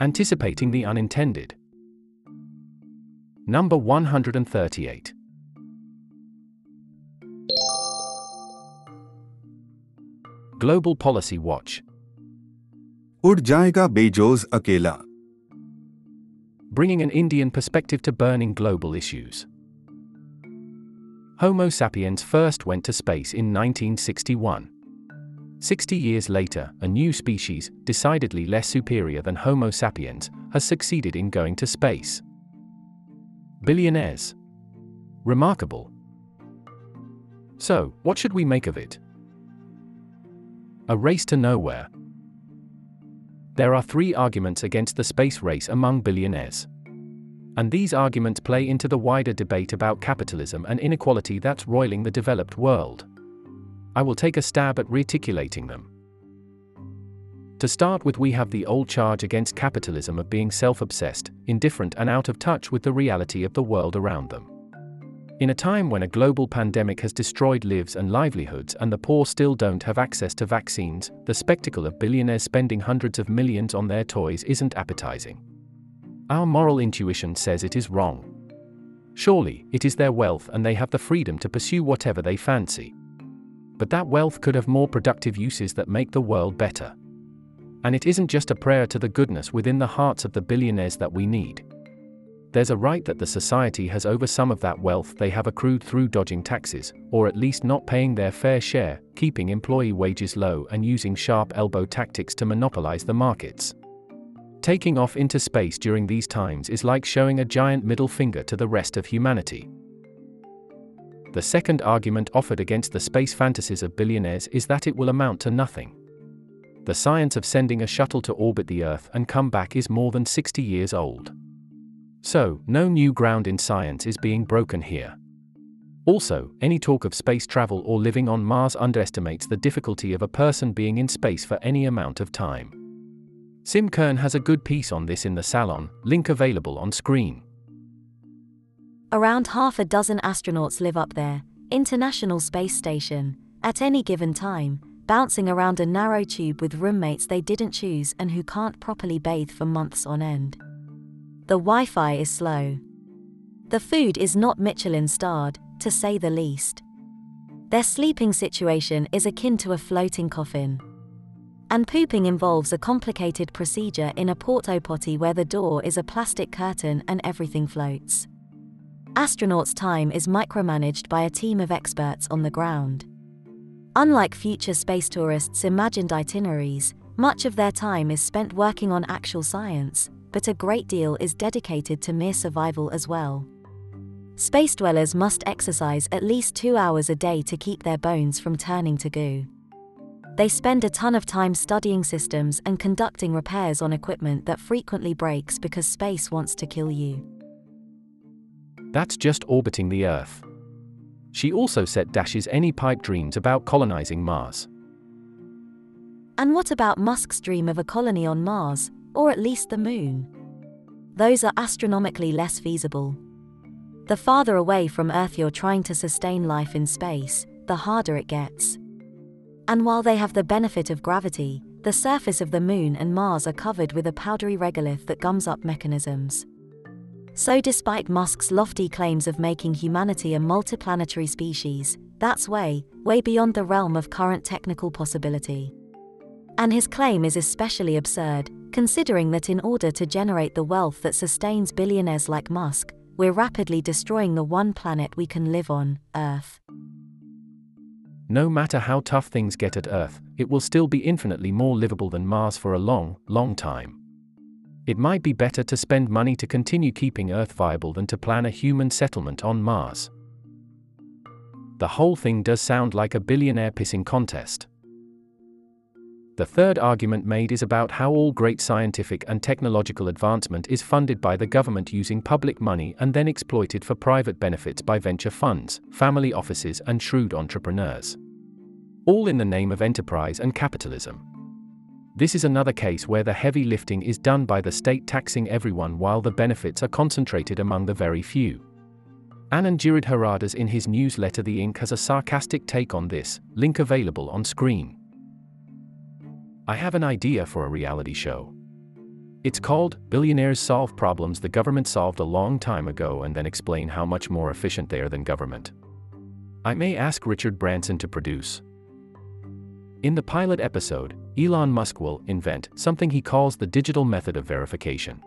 Anticipating the unintended. Number 138. Global Policy Watch उड़ जाएगा Bezos अकेला bringing an Indian perspective to burning global issues. Homo sapiens first went to space in 1961. 60 years later, a new species, decidedly less superior than Homo sapiens, has succeeded in going to space. Billionaires. Remarkable. So, what should we make of it? A race to nowhere. There are three arguments against the space race among billionaires. And these arguments play into the wider debate about capitalism and inequality that's roiling the developed world. I will take a stab at reticulating them. To start with, we have the old charge against capitalism of being self obsessed, indifferent, and out of touch with the reality of the world around them. In a time when a global pandemic has destroyed lives and livelihoods and the poor still don't have access to vaccines, the spectacle of billionaires spending hundreds of millions on their toys isn't appetizing. Our moral intuition says it is wrong. Surely, it is their wealth and they have the freedom to pursue whatever they fancy. But that wealth could have more productive uses that make the world better. And it isn't just a prayer to the goodness within the hearts of the billionaires that we need there's a right that the society has over some of that wealth they have accrued through dodging taxes, or at least not paying their fair share, keeping employee wages low, and using sharp elbow tactics to monopolize the markets. Taking off into space during these times is like showing a giant middle finger to the rest of humanity. The second argument offered against the space fantasies of billionaires is that it will amount to nothing. The science of sending a shuttle to orbit the Earth and come back is more than 60 years old. So, no new ground in science is being broken here. Also, any talk of space travel or living on Mars underestimates the difficulty of a person being in space for any amount of time. Sim Kern has a good piece on this in the Salon, link available on screen. Around half a dozen astronauts live up there, International Space Station, at any given time, bouncing around a narrow tube with roommates they didn't choose and who can't properly bathe for months on end. The Wi Fi is slow. The food is not Michelin starred, to say the least. Their sleeping situation is akin to a floating coffin. And pooping involves a complicated procedure in a porta potty where the door is a plastic curtain and everything floats. Astronauts' time is micromanaged by a team of experts on the ground. Unlike future space tourists' imagined itineraries, much of their time is spent working on actual science, but a great deal is dedicated to mere survival as well. Space dwellers must exercise at least two hours a day to keep their bones from turning to goo. They spend a ton of time studying systems and conducting repairs on equipment that frequently breaks because space wants to kill you. That's just orbiting the Earth. She also set Dash's any pipe dreams about colonizing Mars. And what about Musk's dream of a colony on Mars, or at least the moon. Those are astronomically less feasible. The farther away from Earth you're trying to sustain life in space, the harder it gets. And while they have the benefit of gravity, the surface of the Moon and Mars are covered with a powdery regolith that gums up mechanisms. So, despite Musk's lofty claims of making humanity a multiplanetary species, that's way, way beyond the realm of current technical possibility. And his claim is especially absurd, considering that in order to generate the wealth that sustains billionaires like Musk, we're rapidly destroying the one planet we can live on, Earth. No matter how tough things get at Earth, it will still be infinitely more livable than Mars for a long, long time. It might be better to spend money to continue keeping Earth viable than to plan a human settlement on Mars. The whole thing does sound like a billionaire pissing contest. The third argument made is about how all great scientific and technological advancement is funded by the government using public money and then exploited for private benefits by venture funds, family offices, and shrewd entrepreneurs. All in the name of enterprise and capitalism. This is another case where the heavy lifting is done by the state taxing everyone while the benefits are concentrated among the very few. Anand Giridharadas in his newsletter The Ink has a sarcastic take on this, link available on screen. I have an idea for a reality show. It's called Billionaires Solve Problems the Government Solved a Long Time Ago and then explain how much more efficient they are than government. I may ask Richard Branson to produce. In the pilot episode, Elon Musk will invent something he calls the digital method of verification.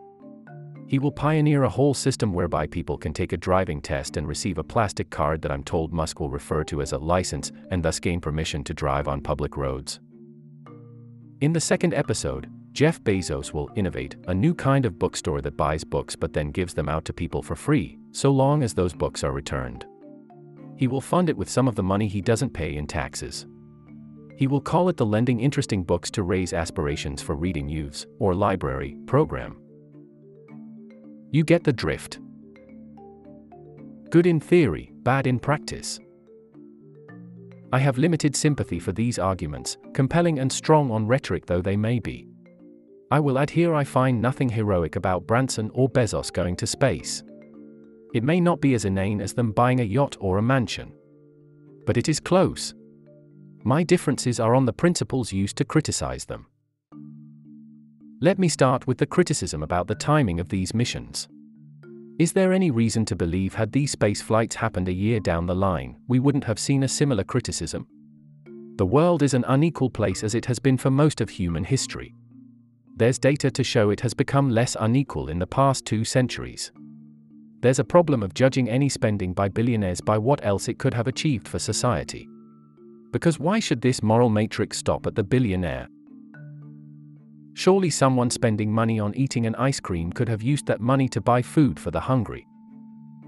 He will pioneer a whole system whereby people can take a driving test and receive a plastic card that I'm told Musk will refer to as a license and thus gain permission to drive on public roads. In the second episode, Jeff Bezos will innovate a new kind of bookstore that buys books but then gives them out to people for free, so long as those books are returned. He will fund it with some of the money he doesn't pay in taxes. He will call it the Lending Interesting Books to Raise Aspirations for Reading Youths, or Library, program. You get the drift. Good in theory, bad in practice. I have limited sympathy for these arguments, compelling and strong on rhetoric though they may be. I will add here I find nothing heroic about Branson or Bezos going to space. It may not be as inane as them buying a yacht or a mansion. But it is close. My differences are on the principles used to criticize them. Let me start with the criticism about the timing of these missions. Is there any reason to believe had these space flights happened a year down the line, we wouldn't have seen a similar criticism? The world is an unequal place as it has been for most of human history. There's data to show it has become less unequal in the past two centuries. There's a problem of judging any spending by billionaires by what else it could have achieved for society. Because why should this moral matrix stop at the billionaire? Surely someone spending money on eating an ice cream could have used that money to buy food for the hungry.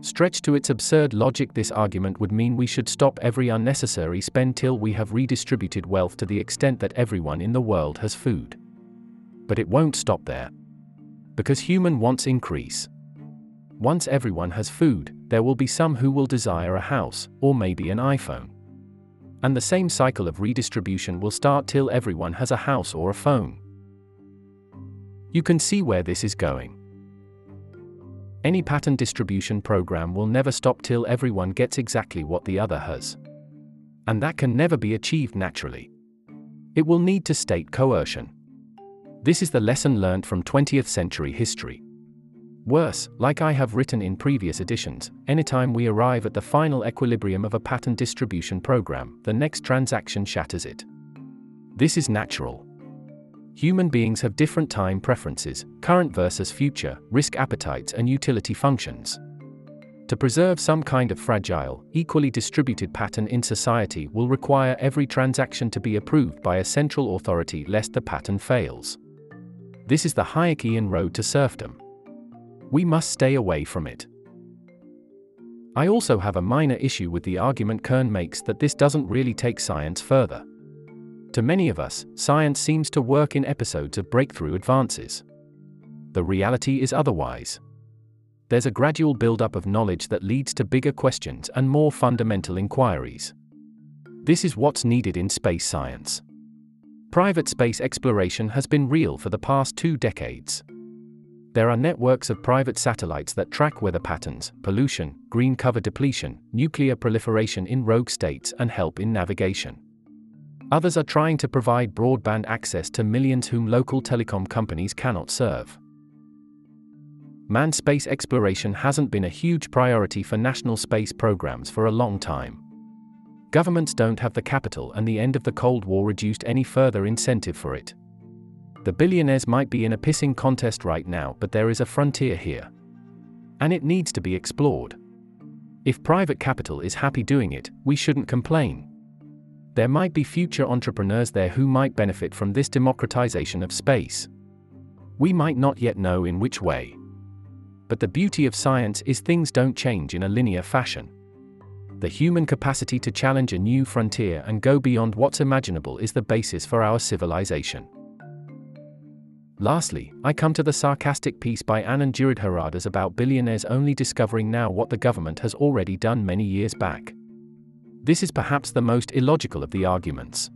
Stretched to its absurd logic, this argument would mean we should stop every unnecessary spend till we have redistributed wealth to the extent that everyone in the world has food. But it won't stop there. Because human wants increase. Once everyone has food, there will be some who will desire a house, or maybe an iPhone. And the same cycle of redistribution will start till everyone has a house or a phone. You can see where this is going. Any pattern distribution program will never stop till everyone gets exactly what the other has. And that can never be achieved naturally. It will need to state coercion. This is the lesson learned from 20th century history. Worse, like I have written in previous editions, anytime we arrive at the final equilibrium of a pattern distribution program, the next transaction shatters it. This is natural. Human beings have different time preferences, current versus future, risk appetites, and utility functions. To preserve some kind of fragile, equally distributed pattern in society will require every transaction to be approved by a central authority lest the pattern fails. This is the Hayekian road to serfdom. We must stay away from it. I also have a minor issue with the argument Kern makes that this doesn't really take science further. To many of us, science seems to work in episodes of breakthrough advances. The reality is otherwise. There's a gradual build-up of knowledge that leads to bigger questions and more fundamental inquiries. This is what's needed in space science. Private space exploration has been real for the past two decades. There are networks of private satellites that track weather patterns, pollution, green cover depletion, nuclear proliferation in rogue states, and help in navigation. Others are trying to provide broadband access to millions whom local telecom companies cannot serve. Manned space exploration hasn't been a huge priority for national space programs for a long time. Governments don't have the capital, and the end of the Cold War reduced any further incentive for it. The billionaires might be in a pissing contest right now, but there is a frontier here. And it needs to be explored. If private capital is happy doing it, we shouldn't complain. There might be future entrepreneurs there who might benefit from this democratization of space. We might not yet know in which way. But the beauty of science is things don't change in a linear fashion. The human capacity to challenge a new frontier and go beyond what's imaginable is the basis for our civilization. Lastly, I come to the sarcastic piece by Anand Giridharadas about billionaires only discovering now what the government has already done many years back. This is perhaps the most illogical of the arguments.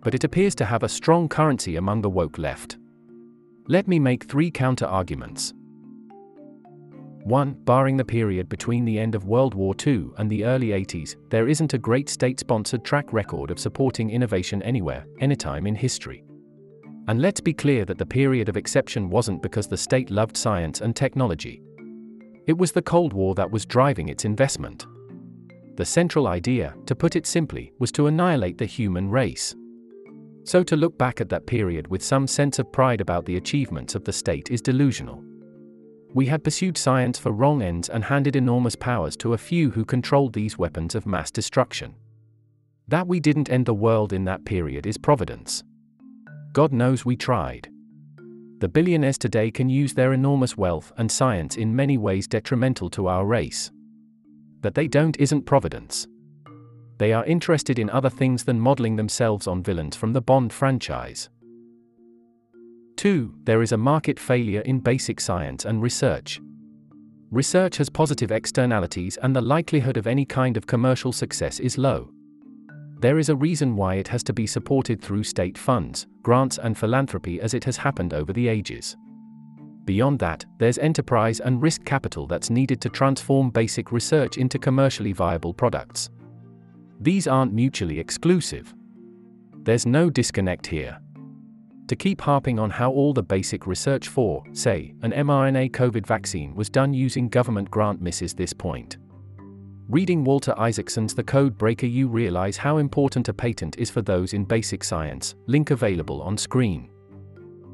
But it appears to have a strong currency among the woke left. Let me make three counter arguments. 1. Barring the period between the end of World War II and the early 80s, there isn't a great state sponsored track record of supporting innovation anywhere, anytime in history. And let's be clear that the period of exception wasn't because the state loved science and technology. It was the Cold War that was driving its investment. The central idea, to put it simply, was to annihilate the human race. So to look back at that period with some sense of pride about the achievements of the state is delusional. We had pursued science for wrong ends and handed enormous powers to a few who controlled these weapons of mass destruction. That we didn't end the world in that period is providence. God knows we tried. The billionaires today can use their enormous wealth and science in many ways detrimental to our race. That they don't isn't providence. They are interested in other things than modeling themselves on villains from the Bond franchise. 2. There is a market failure in basic science and research. Research has positive externalities and the likelihood of any kind of commercial success is low. There is a reason why it has to be supported through state funds, grants, and philanthropy as it has happened over the ages. Beyond that, there's enterprise and risk capital that's needed to transform basic research into commercially viable products. These aren't mutually exclusive. There's no disconnect here. To keep harping on how all the basic research for, say, an mRNA COVID vaccine was done using government grant misses this point. Reading Walter Isaacson's The Code Breaker, you realize how important a patent is for those in basic science. Link available on screen.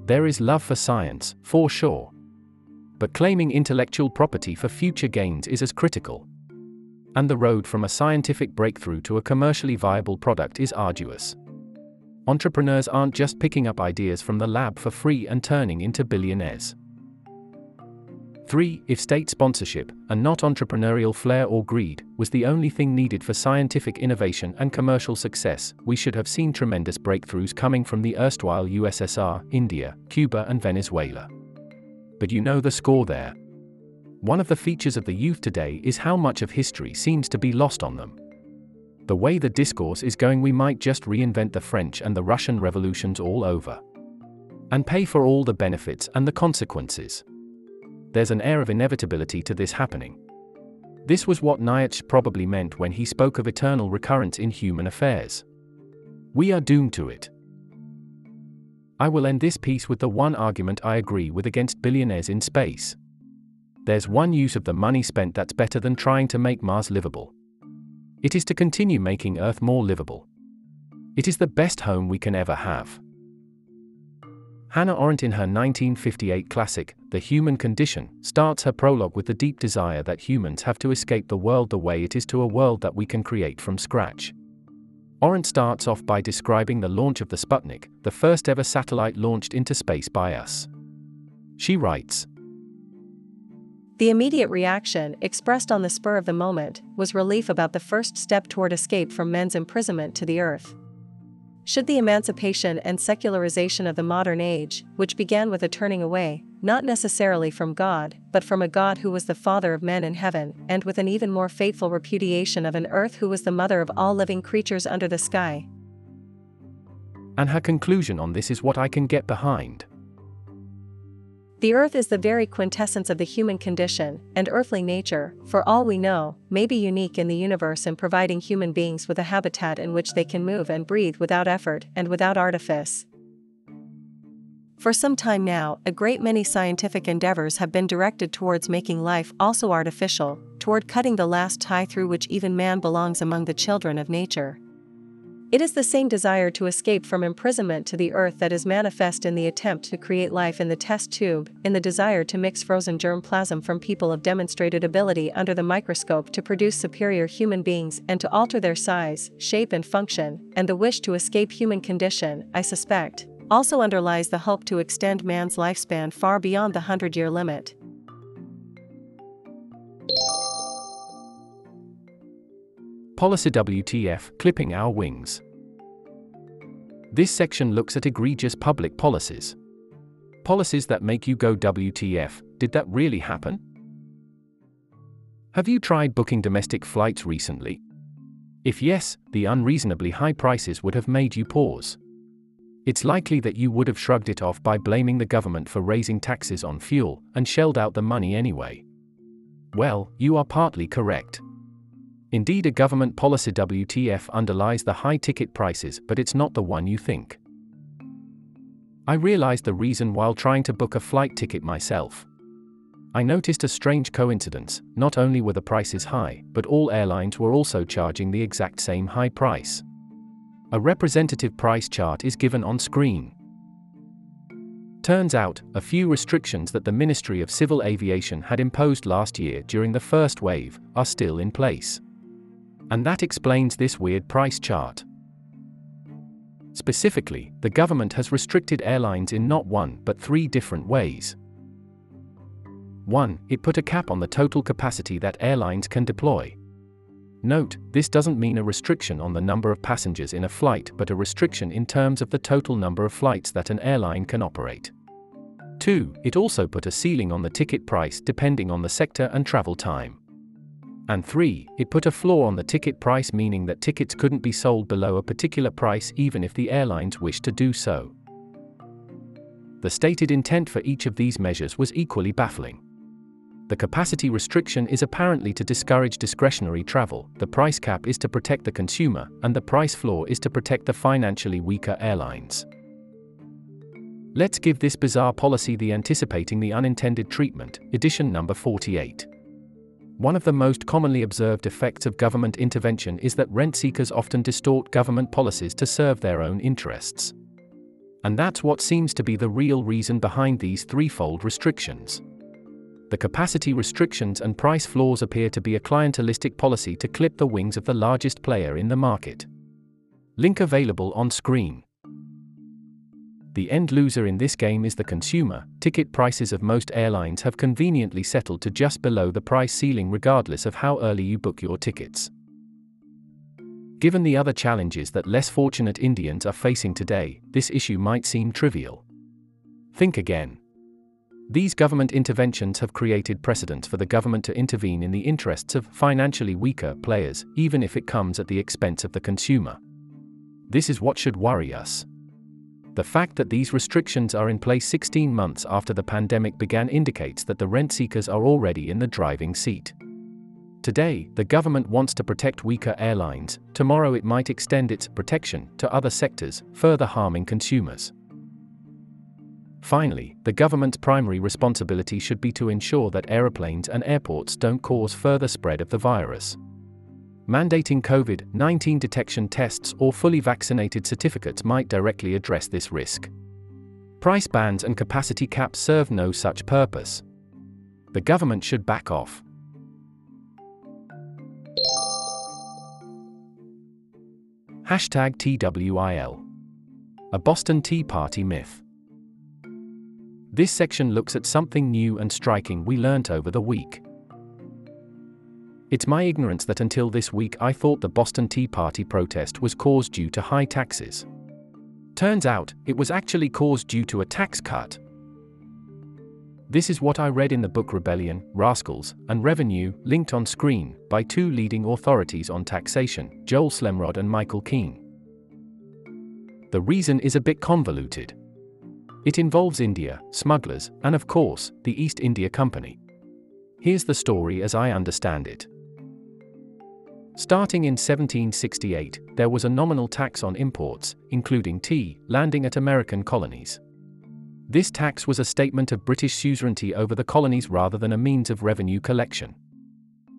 There is love for science, for sure. But claiming intellectual property for future gains is as critical. And the road from a scientific breakthrough to a commercially viable product is arduous. Entrepreneurs aren't just picking up ideas from the lab for free and turning into billionaires. 3. If state sponsorship, and not entrepreneurial flair or greed, was the only thing needed for scientific innovation and commercial success, we should have seen tremendous breakthroughs coming from the erstwhile USSR, India, Cuba, and Venezuela. But you know the score there. One of the features of the youth today is how much of history seems to be lost on them. The way the discourse is going, we might just reinvent the French and the Russian revolutions all over. And pay for all the benefits and the consequences there's an air of inevitability to this happening. This was what Nietzsche probably meant when he spoke of eternal recurrence in human affairs. We are doomed to it. I will end this piece with the one argument I agree with against billionaires in space. There's one use of the money spent that's better than trying to make Mars livable. It is to continue making Earth more livable. It is the best home we can ever have. Hannah Arendt, in her 1958 classic, The Human Condition, starts her prologue with the deep desire that humans have to escape the world the way it is to a world that we can create from scratch. Arendt starts off by describing the launch of the Sputnik, the first ever satellite launched into space by us. She writes The immediate reaction, expressed on the spur of the moment, was relief about the first step toward escape from men's imprisonment to the earth. Should the emancipation and secularization of the modern age, which began with a turning away, not necessarily from God, but from a God who was the Father of men in heaven, and with an even more fateful repudiation of an earth who was the mother of all living creatures under the sky. And her conclusion on this is what I can get behind. The earth is the very quintessence of the human condition, and earthly nature, for all we know, may be unique in the universe in providing human beings with a habitat in which they can move and breathe without effort and without artifice. For some time now, a great many scientific endeavors have been directed towards making life also artificial, toward cutting the last tie through which even man belongs among the children of nature. It is the same desire to escape from imprisonment to the earth that is manifest in the attempt to create life in the test tube, in the desire to mix frozen germplasm from people of demonstrated ability under the microscope to produce superior human beings and to alter their size, shape, and function, and the wish to escape human condition, I suspect, also underlies the hope to extend man's lifespan far beyond the hundred year limit. Policy WTF Clipping Our Wings. This section looks at egregious public policies. Policies that make you go WTF, did that really happen? Have you tried booking domestic flights recently? If yes, the unreasonably high prices would have made you pause. It's likely that you would have shrugged it off by blaming the government for raising taxes on fuel and shelled out the money anyway. Well, you are partly correct. Indeed, a government policy WTF underlies the high ticket prices, but it's not the one you think. I realized the reason while trying to book a flight ticket myself. I noticed a strange coincidence not only were the prices high, but all airlines were also charging the exact same high price. A representative price chart is given on screen. Turns out, a few restrictions that the Ministry of Civil Aviation had imposed last year during the first wave are still in place. And that explains this weird price chart. Specifically, the government has restricted airlines in not one but three different ways. 1. It put a cap on the total capacity that airlines can deploy. Note, this doesn't mean a restriction on the number of passengers in a flight but a restriction in terms of the total number of flights that an airline can operate. 2. It also put a ceiling on the ticket price depending on the sector and travel time. And 3. It put a floor on the ticket price meaning that tickets couldn't be sold below a particular price even if the airlines wished to do so. The stated intent for each of these measures was equally baffling. The capacity restriction is apparently to discourage discretionary travel, the price cap is to protect the consumer, and the price floor is to protect the financially weaker airlines. Let's give this bizarre policy the anticipating the unintended treatment, edition number 48. One of the most commonly observed effects of government intervention is that rent seekers often distort government policies to serve their own interests. And that's what seems to be the real reason behind these threefold restrictions the capacity restrictions and price floors appear to be a clientelistic policy to clip the wings of the largest player in the market. Link available on screen. The end loser in this game is the consumer. Ticket prices of most airlines have conveniently settled to just below the price ceiling regardless of how early you book your tickets. Given the other challenges that less fortunate Indians are facing today, this issue might seem trivial. Think again. These government interventions have created precedent for the government to intervene in the interests of financially weaker players, even if it comes at the expense of the consumer. This is what should worry us. The fact that these restrictions are in place 16 months after the pandemic began indicates that the rent seekers are already in the driving seat. Today, the government wants to protect weaker airlines, tomorrow it might extend its protection to other sectors, further harming consumers. Finally, the government's primary responsibility should be to ensure that aeroplanes and airports don't cause further spread of the virus. Mandating COVID 19 detection tests or fully vaccinated certificates might directly address this risk. Price bans and capacity caps serve no such purpose. The government should back off. Hashtag TWIL. A Boston Tea Party myth. This section looks at something new and striking we learnt over the week. It's my ignorance that until this week I thought the Boston Tea Party protest was caused due to high taxes. Turns out, it was actually caused due to a tax cut. This is what I read in the book Rebellion, Rascals, and Revenue, linked on screen, by two leading authorities on taxation, Joel Slemrod and Michael Keen. The reason is a bit convoluted. It involves India, smugglers, and of course, the East India Company. Here's the story as I understand it. Starting in 1768, there was a nominal tax on imports, including tea, landing at American colonies. This tax was a statement of British suzerainty over the colonies rather than a means of revenue collection.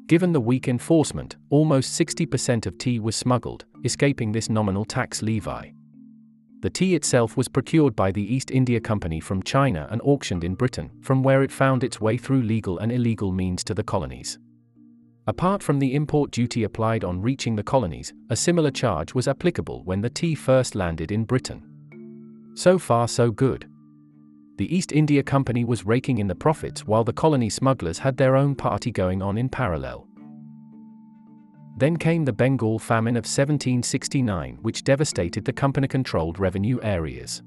Given the weak enforcement, almost 60% of tea was smuggled, escaping this nominal tax levy. The tea itself was procured by the East India Company from China and auctioned in Britain, from where it found its way through legal and illegal means to the colonies. Apart from the import duty applied on reaching the colonies, a similar charge was applicable when the tea first landed in Britain. So far, so good. The East India Company was raking in the profits while the colony smugglers had their own party going on in parallel. Then came the Bengal famine of 1769, which devastated the company controlled revenue areas.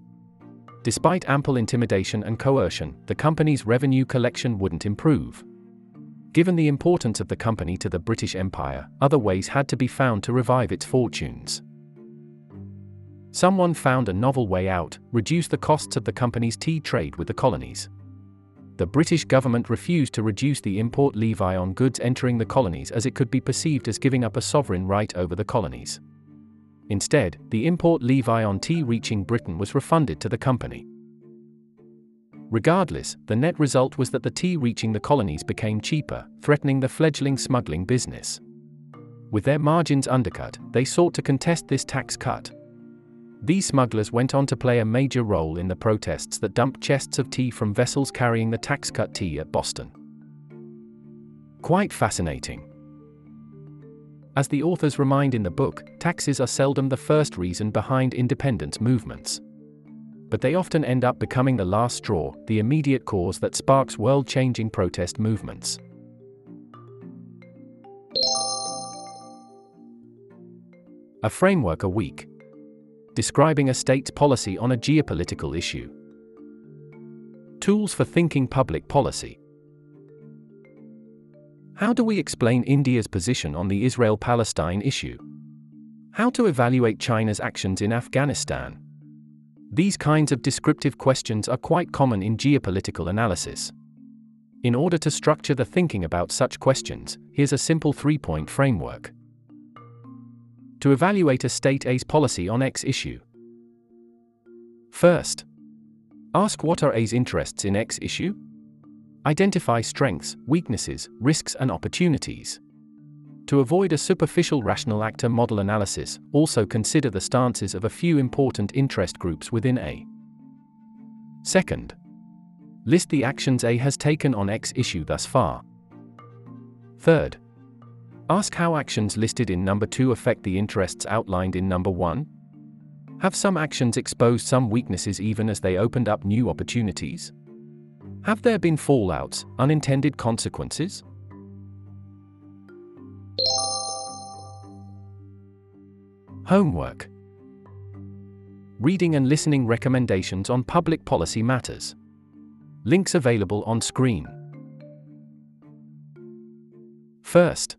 Despite ample intimidation and coercion, the company's revenue collection wouldn't improve. Given the importance of the company to the British Empire, other ways had to be found to revive its fortunes. Someone found a novel way out reduce the costs of the company's tea trade with the colonies the British government refused to reduce the import levy on goods entering the colonies as it could be perceived as giving up a sovereign right over the colonies. Instead, the import levy on tea reaching Britain was refunded to the company. Regardless, the net result was that the tea reaching the colonies became cheaper, threatening the fledgling smuggling business. With their margins undercut, they sought to contest this tax cut. These smugglers went on to play a major role in the protests that dumped chests of tea from vessels carrying the tax cut tea at Boston. Quite fascinating. As the authors remind in the book, taxes are seldom the first reason behind independence movements. But they often end up becoming the last straw, the immediate cause that sparks world changing protest movements. A framework a week describing a state's policy on a geopolitical issue. Tools for thinking public policy. How do we explain India's position on the Israel Palestine issue? How to evaluate China's actions in Afghanistan? These kinds of descriptive questions are quite common in geopolitical analysis. In order to structure the thinking about such questions, here's a simple three point framework to evaluate a state A's policy on X issue. First, ask what are A's interests in X issue? Identify strengths, weaknesses, risks, and opportunities. To avoid a superficial rational actor model analysis, also consider the stances of a few important interest groups within A. Second, list the actions A has taken on X issue thus far. Third, Ask how actions listed in number 2 affect the interests outlined in number 1. Have some actions exposed some weaknesses even as they opened up new opportunities? Have there been fallouts, unintended consequences? Homework Reading and listening recommendations on public policy matters. Links available on screen. First,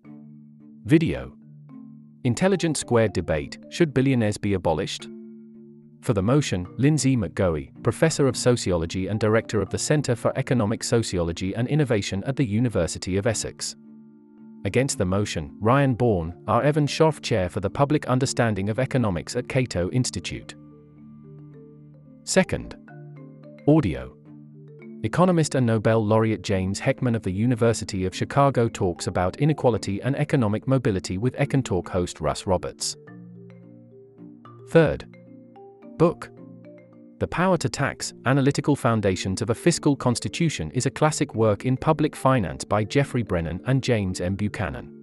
Video Intelligence Squared debate Should billionaires be abolished? For the motion, Linsey McGoey, professor of sociology and director of the Center for Economic Sociology and Innovation at the University of Essex. Against the motion, Ryan Bourne, R. Evan Scharf Chair for the Public Understanding of Economics at Cato Institute. Second, Audio Economist and Nobel laureate James Heckman of the University of Chicago talks about inequality and economic mobility with EconTalk host Russ Roberts. Third, book. The Power to Tax Analytical Foundations of a Fiscal Constitution is a classic work in public finance by Geoffrey Brennan and James M. Buchanan.